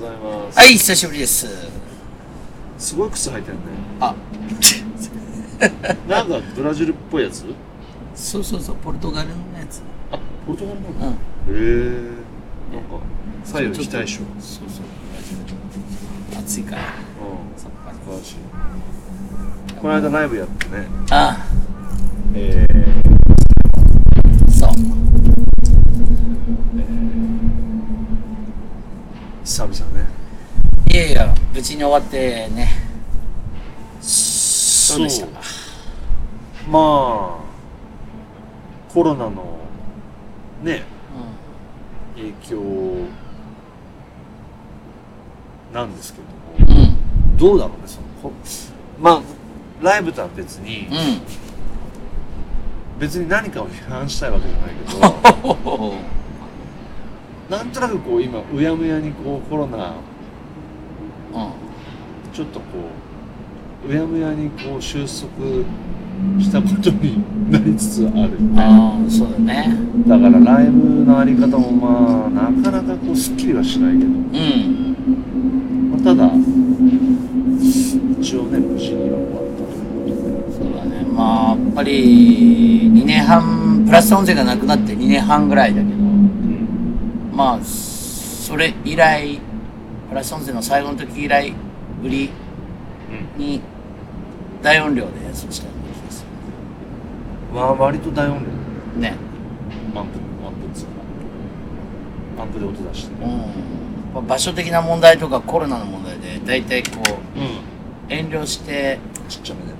ございます、はい久しぶりです。すごい靴履いてるね。あ。なんかブラジルっぽいやつ？そうそうそうポルトガルのやつ。あポルトガルなうん。んだへえ。なんか左右非対称う。んそうそう暑いから。素晴らしい。この間ライブやってね。あ。えそ久々ね。いやいや無事に終わってね。そうでしたか？まあコロナのね影響なんですけども。うん。うんどうだろうねそのこまあライブとは別に、うん。別に何かを批判したいわけじゃないけど。ほ なんとなくこう今うやむやにこうコロナうんちょっとこううやむやにこう収束したことになりつつある。ああそうだね。だからライブのあり方もまあなかなかこうすっきりはしないけど、うん。まあ、ただ一応ね無事には終わったそうだね。まあやっぱり2年半プラス音声がなくなって2年半ぐらいだけどまあそれ以来プラス音声の最後の時以来ぶりに大音量で演奏したような気がすまあ割と大音量。るね。アンプアンプっつうかアンプで音出して。うん、まあ、場所的な問題とかコロナの問題で大体こううん。遠慮して、ちっちゃめで。うん、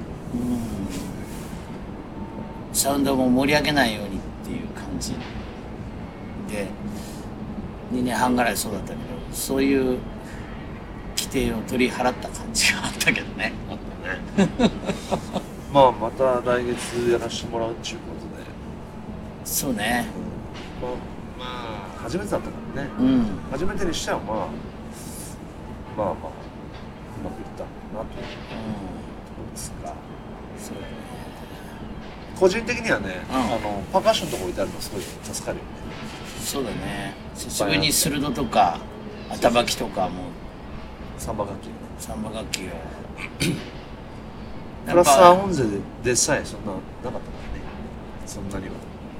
サウンドも盛り上げないようにっていう感じで2年半ぐらいそうだったけどそういう規定を取り払った感じがあったけどね。あったね。まあまた来月やらせてもらうっていうことで。そうね。まあ、まあ、初めてだったからね。うん。初めてにしてはまあまあまあうまくいったなという。ところですがそうだね。個人的にはね、うん。あのパーカッションとか置いてあるのすごい助かるよねそうだね。久しぶりに鋭とか頭きとかも。サンバ楽器サンバ楽器をプラスやっぱアーオンゼででさえそんななかったからね。そんなには。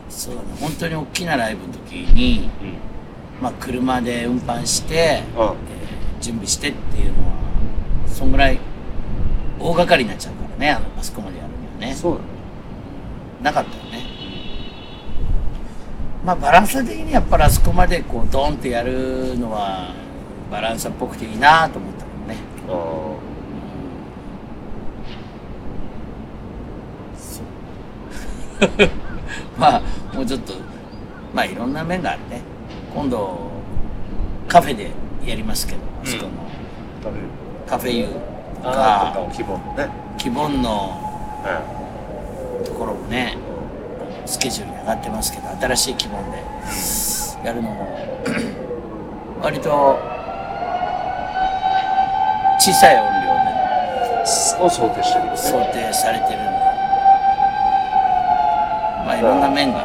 そうだね。本当に大きなライブの時に、うん。まあ、車で運搬して、あえー準備してっていうのはそんぐらい大掛かりになっちゃうからねあのあそこまでやるにはね。そうだね。なかったまあバランサ的にやっぱりあそこまでこうドンってやるのはバランサっぽくていいなと思ったけどね。ああまあもうちょっとまあいろんな面があるね。今度カフェでやりますけどあそこの。食べる。カフェユーとか。希望のね。希望のうところもねスケジュールに上がってますけど新しい希望でやるのも割と小さい音量んを想定してるよね。で想定されてるんで。まあいろんな面が。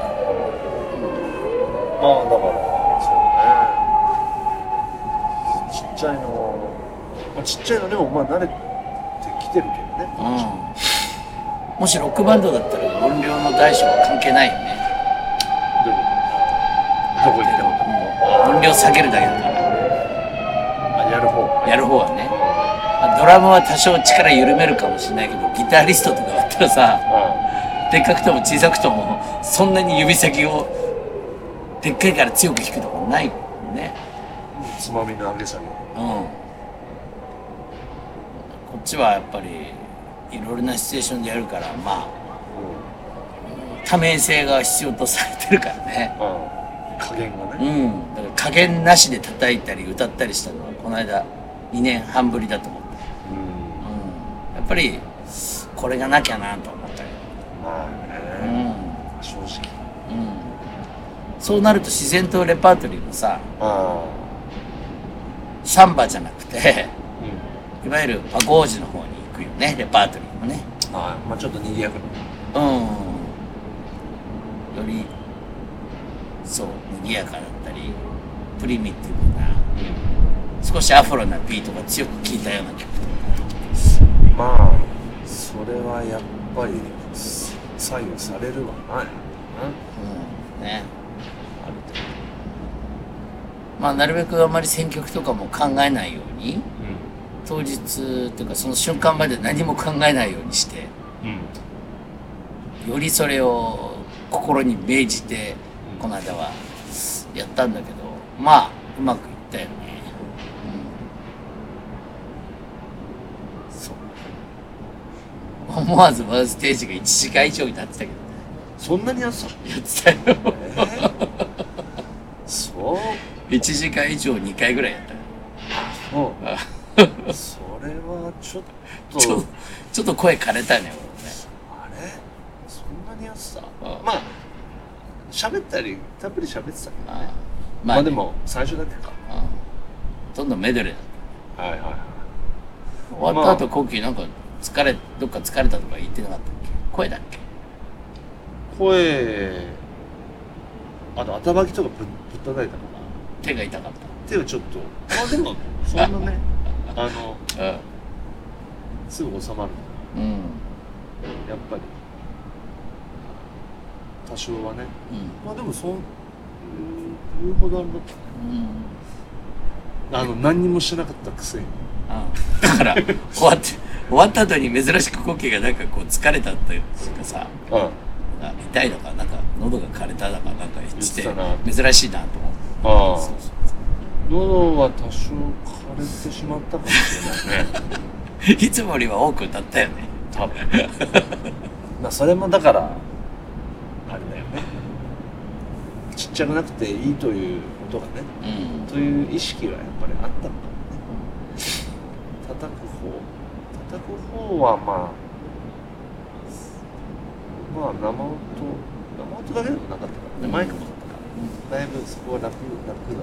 まあだからそうね。ちっちゃいのまあちっちゃいのでもまあ慣れてきてるけどね。うんもしロックバンドだったら音量の大小は関係ないよね。どういうこと？どこ行ってもうん音量下げるだけだから。あやる方。やる方はね。まあドラムは多少力緩めるかもしれないけどギタリストとかだったらさでっかくとも小さくともそんなに指先をでっかいから強く弾くとかないもんね。うんつまみの上げ下げ。うん。こっちはやっぱりいろいろなシチュエーションでやるからまあ多面性が必要とされてるからね。うん。加減がうね、ん。だから加減なしで叩いたり歌ったりしたのはこの間2年半ぶりだと思って、うん。うん、やっぱりこれがなきゃなと思ったよ、まあうね、ん。正直。うん、そうなると自然とレパートリーもさあサンバじゃなくていわゆるパゴージュの方に行くよねレパートリーもね。ああまあちょっと賑やかな。うん。よりそう賑やかだったりプリミティブな少しアフロなビートが強く聴いたような曲とか。まあそれはやっぱり左右されるわなうん。ね。あるとまあなるべくあんまり選曲とかも考えないように当日っていうかその瞬間まで何も考えないようにしてうん。うんよりそれを心に銘じてこの間はやったんだけどまあうまくいったよね、そう。うん、思わずワンステージが1時間以上になってたけど。そんなにやってたやってたよ。えー、そう。1時間以上2回ぐらいやった。よそう。あそれはちょっと。ちょちょっと声枯れたね俺ね。あれ？そんなにやってたあまあ喋ったりたっぷり喋ってたけどあねまね。まあでも最初だけか。うん。どんどんメドレー。だはいはいはい終わった後コッキーなんか疲れどっか疲れたとか言ってなかったっけ？声だっけ？声あと頭きとかぶぶったたいたか手が痛かっな手はちょっと。まあでもそんなねあのたうんすぐ収まる。うん。やっぱり。多少はね。うん。まあでもそん言うほどあれだっうん。あの何にもしてなかったくせに。うんだから終わって終わった後に珍しくコッキーがなんかこう疲れたっていうかさ。うん。あ痛いのかなんか喉が枯れただかなんか言ってて言ってた珍しいなと思ってああ。そうそう喉は多少枯れてしまったかもしれないねいつもよりは多く歌ったよね。多分。まあそれもだからあれだよね。ちっちゃくなくていいということがねうん。という意識はやっぱりあったのかもね。叩く方。叩く方はまあまあ生音生音だけでもなかったからね。マイクもあったから。だいぶそこは楽楽だったけど。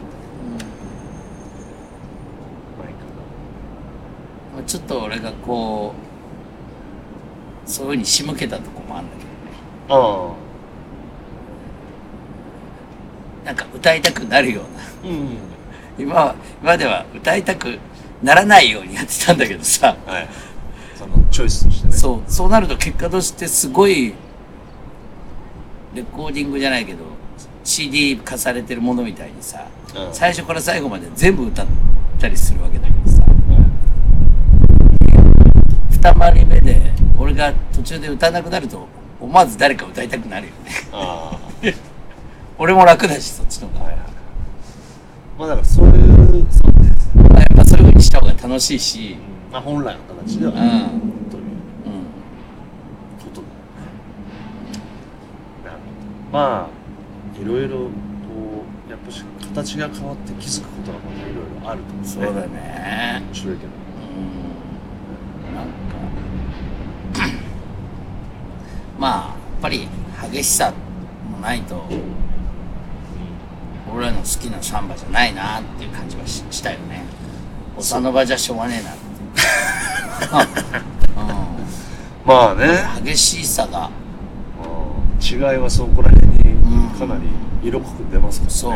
マイクまあちょっと俺がこうそういうふうに仕向けたとこもあるんだけどね。があ。なんか歌いたくなるような。あうん。今は今では歌いたくならないようにやってたんだけどさ。はい。そのチョイスとしてね。そうそうなると結果としてすごいレコーディングじゃないけど CD 化されてるものみたいにさ、うん。最初から最後まで全部歌ったりするわけだけどさ二回り目で俺が途中で歌わなくなると思わず誰か歌いたくなるよね。あ 俺も楽だしそっちの方が、あはいはい。まあだからそういうそうまあやっぱそういう風にした方が楽しいし。まあ本来の形では。うん、といううん、ことだなるほどまあいろいろこうやっぱし形が変わって気づくことはまたいろいろあると思うね。そうだね。面白いけどうんなんかまあやっぱり激しさもないと俺らの好きなサンバじゃないなっていう感じはししたよね。おさの場じゃしょうがねえなっていうまあね。うん、激しさが。うん違いはそこら辺にかなり色濃く出ますもんね。そう。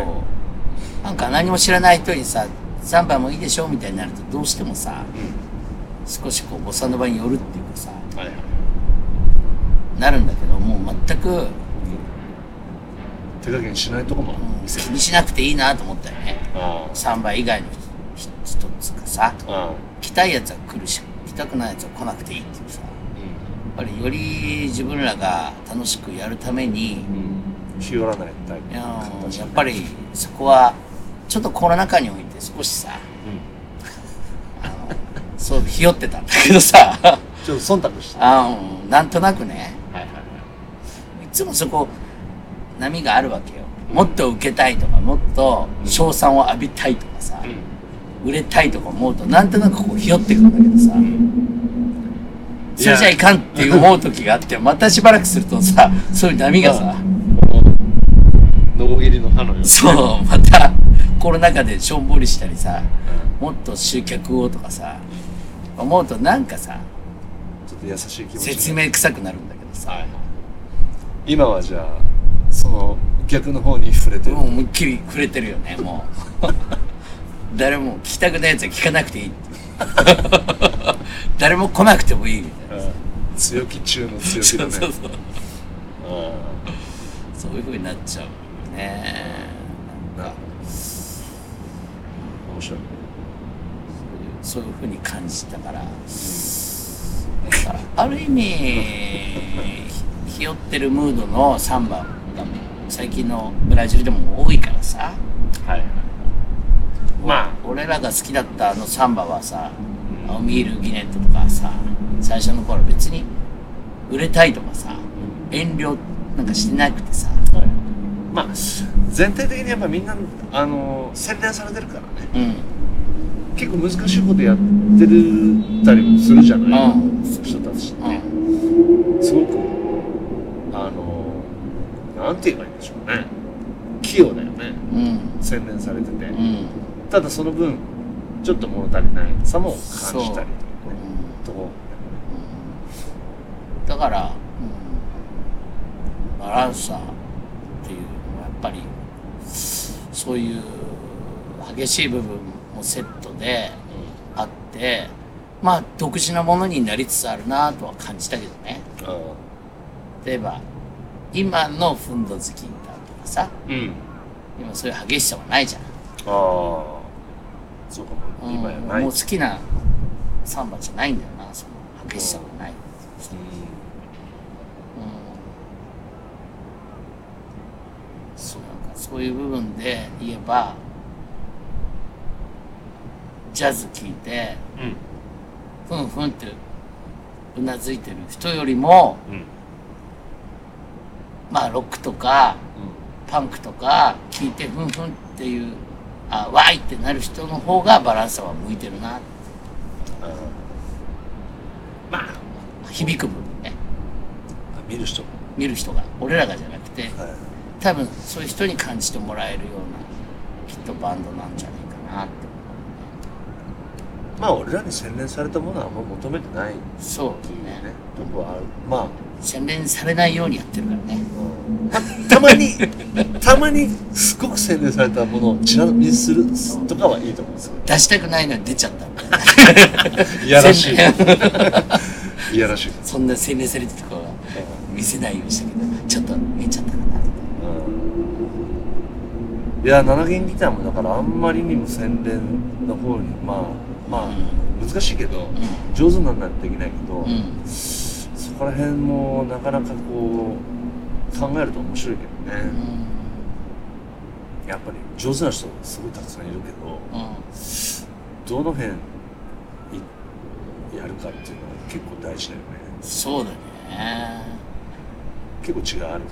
なんか何も知らない人にさサンバもいいでしょみたいになるとどうしてもさ少しこうボサノバに寄るっていうかさうんはいはいなるんだけどもう全く、手加減しないとこも。あるうん気にしなくていいなと思ったよね。あサンバ以外の人つうかさあああ。来たいやつは来るし来たくないやつは来なくていいっていうさ。やっぱりより自分らが楽しくやるためにうん。うん日和らないタイプ。いやっぱりそこはちょっとコロナ禍において少しさあのそうひよってたんだけどさ。ちょっと忖度したあのなんとなくねつもそこ波があるわけよ。もっと受けたいとかもっと賞賛を浴びたいとかさ、売れたいとか思うとなんとなくこうひよってくるんだけどさ、それじゃいかんっていう思う時があってまたしばらくするとさそういう波がさ、のこぎりの刃のようにそうまたコロナ禍でしょんぼりしたりさもっと集客をとかさ思うとなんかさちょっと優しい気持ち説明臭くなるんだけどさ、はい今はじゃあその逆の方に触れてる、もう思いっきり触れてるよねもう。誰も聞きたくないやつは聞かなくていい。誰も来なくてもいい。みたいなうん強気中の強気だね。そうそうそう。うんそういう風になっちゃうよね。な。んか面白い。そういう風に感じたから。だからある意味 ひひよってるムードのサンバが最近のブラジルでも多いからさ。はいま俺らが好きだったあのサンバはさアオミール・ギネットとかさ最初の頃別に売れたいとかさ遠慮なんかしてなくてさ。あ、はい、まあ全体的にやっぱみんなあの洗練されてるからね。うん。結構難しいことやってるたりもするじゃない、うん。人たちって、うん。すごくなんて言えばいいんでしょうね。器用だよね。うん洗練されてて、うん。ただその分ちょっと物足りないさも感じたりとかね。とこだから、うん、バランサーっていうのはやっぱりそういう激しい部分もセットであってまあ独自なものになりつつあるなとは感じたけどね。あ。例えば今のフンド好きだとかさうん。今そういう激しさはないじゃん、ああそうかも、うん今やない。もう好きなサンバじゃないんだよなその激しさがない、そうなんかそういう部分で言えばジャズ聴いてうん。ふんふんってうなずいてる人よりもうんまあロックとかパンクとか聴いてふんふんっていうあわいってなる人の方がバランスは向いてるな。まあ響く部分ね。見る人。見る人が俺らがじゃなくてはい。多分そういう人に感じてもらえるようなきっとバンドなんじゃないかなってまあ俺らに洗練されたものはあんま求めてない。っそうていうね。ねとこはある。ま洗練されないようにやってるからね。あたたまに たまにすごく洗練されたものをちら見するとかはいいと思うんですよ。出したくないのに出ちゃった。いやらしい。いやらしい。そんな洗練されてるとこは見せないようにしたけどちょっと見えちゃったかな。うん。いや7弦ギターもだからあんまりにも洗練の方にまあまあ難しいけど、上手にならないとできないけど、うん。そこら辺もなかなかこう考えると面白いけどね、やっぱり上手な人すごいたくさんいるけどどの辺いやるかっていうのは結構大事だよね。そうだね。結構違いある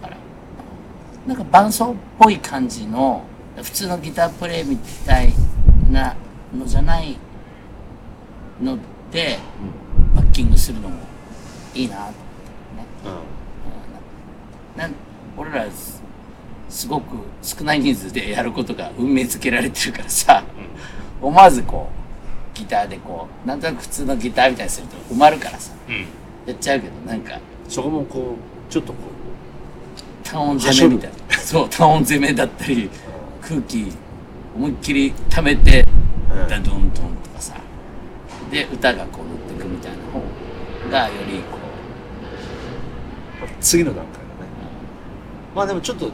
からなんか伴奏っぽい感じの普通のギタープレイみたいなのじゃないのでバッキングするのもいいなと思ってね。ら、うん。なん俺らすすごく少ない人数でやることが運命づけられてるからさ思わずこうギターでこうなんとなく普通のギターみたいにすると埋まるからさうん。やっちゃうけどなんかそこもこうちょっとこ単音攻めみたいな。そう単音攻めだったり空気思いっきり溜めてうん。ダドンドンとかさ。で歌がこう乗ってくみたいな方がよりこう。次の段階だね。まあでもちょっとい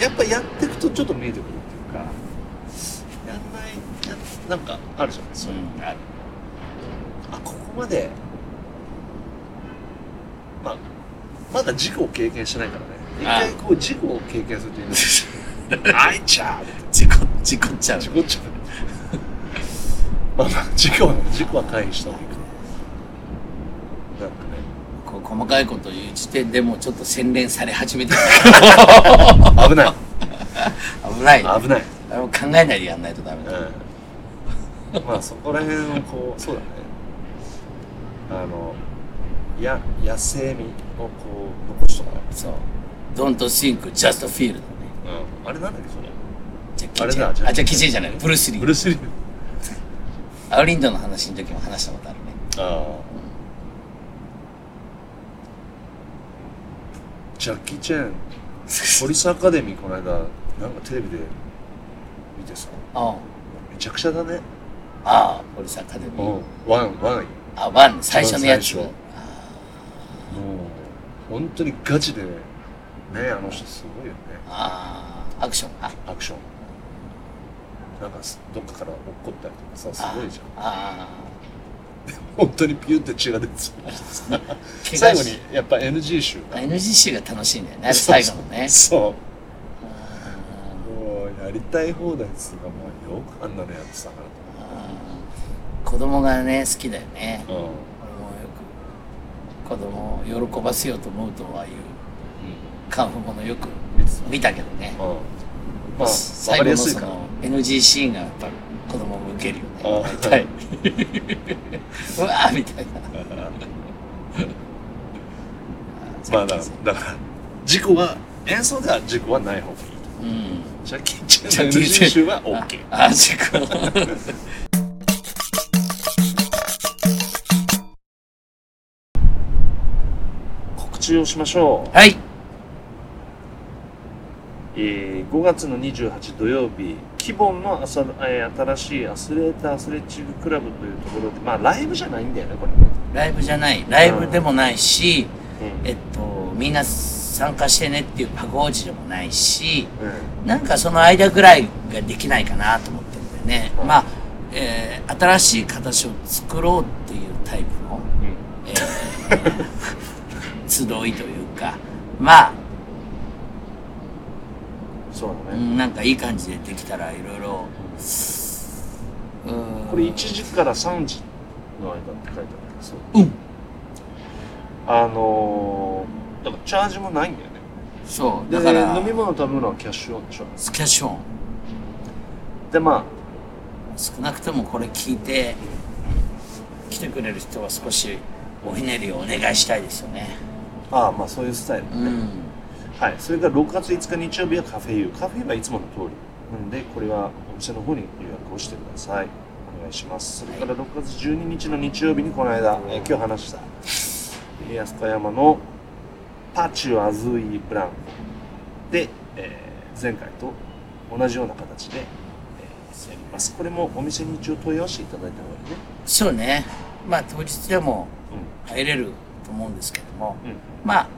やっぱやっていくとちょっと見えてくるっていうかやんないやなんかあるじゃんう、そういう、うん、ある。あここまでまあまだ事故を経験してないからね。一あ。回こう事故を経験するといいんですよあいちゃーって事故っちゃう。事故っちゃう。まあまあ事故は事故は回避した方がいいかな。なんかね。ここ細かいこと言う時点でもうちょっと洗練され始めてる。危ない。危ない。よ危ない。あれも考えないでやんないとダメだ、うん。まあそこら辺をこうそうだね。あのや野生味をこう残しとかそう。Don't think just feel だね。うん。あれなんだっけそれじゃあキジあれだじゃああじゃあキジじゃないブルース・リー。ブルース・リー。アウリンドの話の時も話したことあるね。ああ。ジャッキー・チェン。ポリスアカデミーこの間なんかテレビで見てさ。あめちゃくちゃだね。あポリスアカデミうん。ーワンワン。あワン最初のやつ。最初。もう本当にガチでねあの人すごいよね。ああアクションあアクションなんかどっかから落っこったりとかさすごいじゃん。あ本当にピュって血が出て最後にやっぱ NG 集が。NGC が楽しいんだよね最後のね。そう。あもうやりたい放題っつうかもうよくあんなのやってたかー子供がね好きだよね。らとうん。俺もよく子供を喜ばせようと思うとああいうカンフーものよく見てた。けどね。うん。まあ最後のその NG シーンがやっぱ子供を受けるよあね大体。うわーみたいな。まあだだから事故は演奏では事故はない方がいいと。うん。ジャッキー・チェンの NG 集は OK ああ事故。告知をしましょう。はいえー5月の28土曜日、キボンの朝、えー新しいアスレータアスレチッククラブというところで、まあライブじゃないんだよね、これね。ライブじゃない。ライブでもないし、うん。えっとみんな参加してねっていうパゴージでもないしうん。なんかその間ぐらいができないかなと思ってるんだよね、うん。まあ、えー新しい形を作ろうっていうタイプの、えー 集いというかまあそううだね。んなんかいい感じでできたらいろいろこれ1時から3時の間って書いてあるけど、そう。うんあのー、だからチャージもないんだよね。で、そうだから飲み物食べ物はキャッシュオンでしょ。スキャッシュオンで、ま少なくともこれ聞いて来てくれる人は少しおひねりをお願いしたいですよねあ、ああ、まあそういうスタイルだね。うんはい、それから6月5日日曜日はカフェユー。カフェユーはいつもの通り。なので、これはお店の方に予約をしてください。お願いします。それから6月12日の日曜日にこの間、えー今日話した、えー安川山のパチュアズイブランコで、えー前回と同じような形で、えーやります。これもお店に一応問い合わせていただいた方がいいね。そうねまあ当日でもう入れると思うんですけどもん。うん。まあ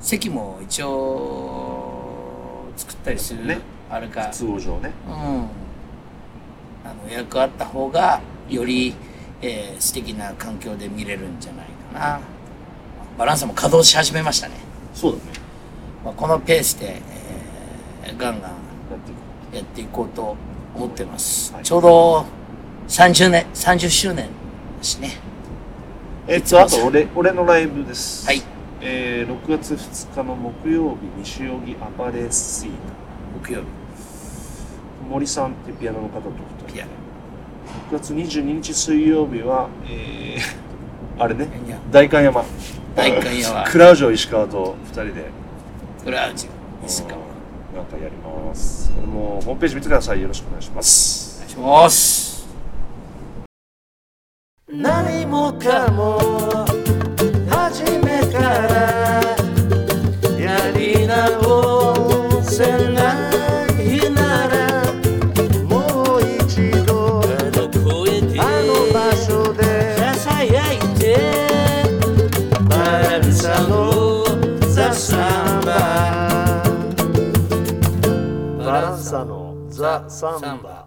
席も一応作ったりする、ね。あるか都合上ね。うん。あの予約あった方がより、えー素敵な環境で見れるんじゃないかな。バランサも稼働し始めましたね、そうだね。まあ、このペースで、えーガンガンやっていこうと。思ってます、はい。ちょうど30年30周年だしね。えっと、あと俺、俺のライブです。はいえー、6月2日の木曜日、西荻アパレスイ木曜日。森さんってピアノの方と2人。ピアノ。6月22日水曜日は、えー、あれね。代官山。代官山。クラウジョ石川と2人で。クラウジ。石川。なんかやります。これもホームページ見てください。よろしくお願いします。願いします。何もかもザ・サンバ。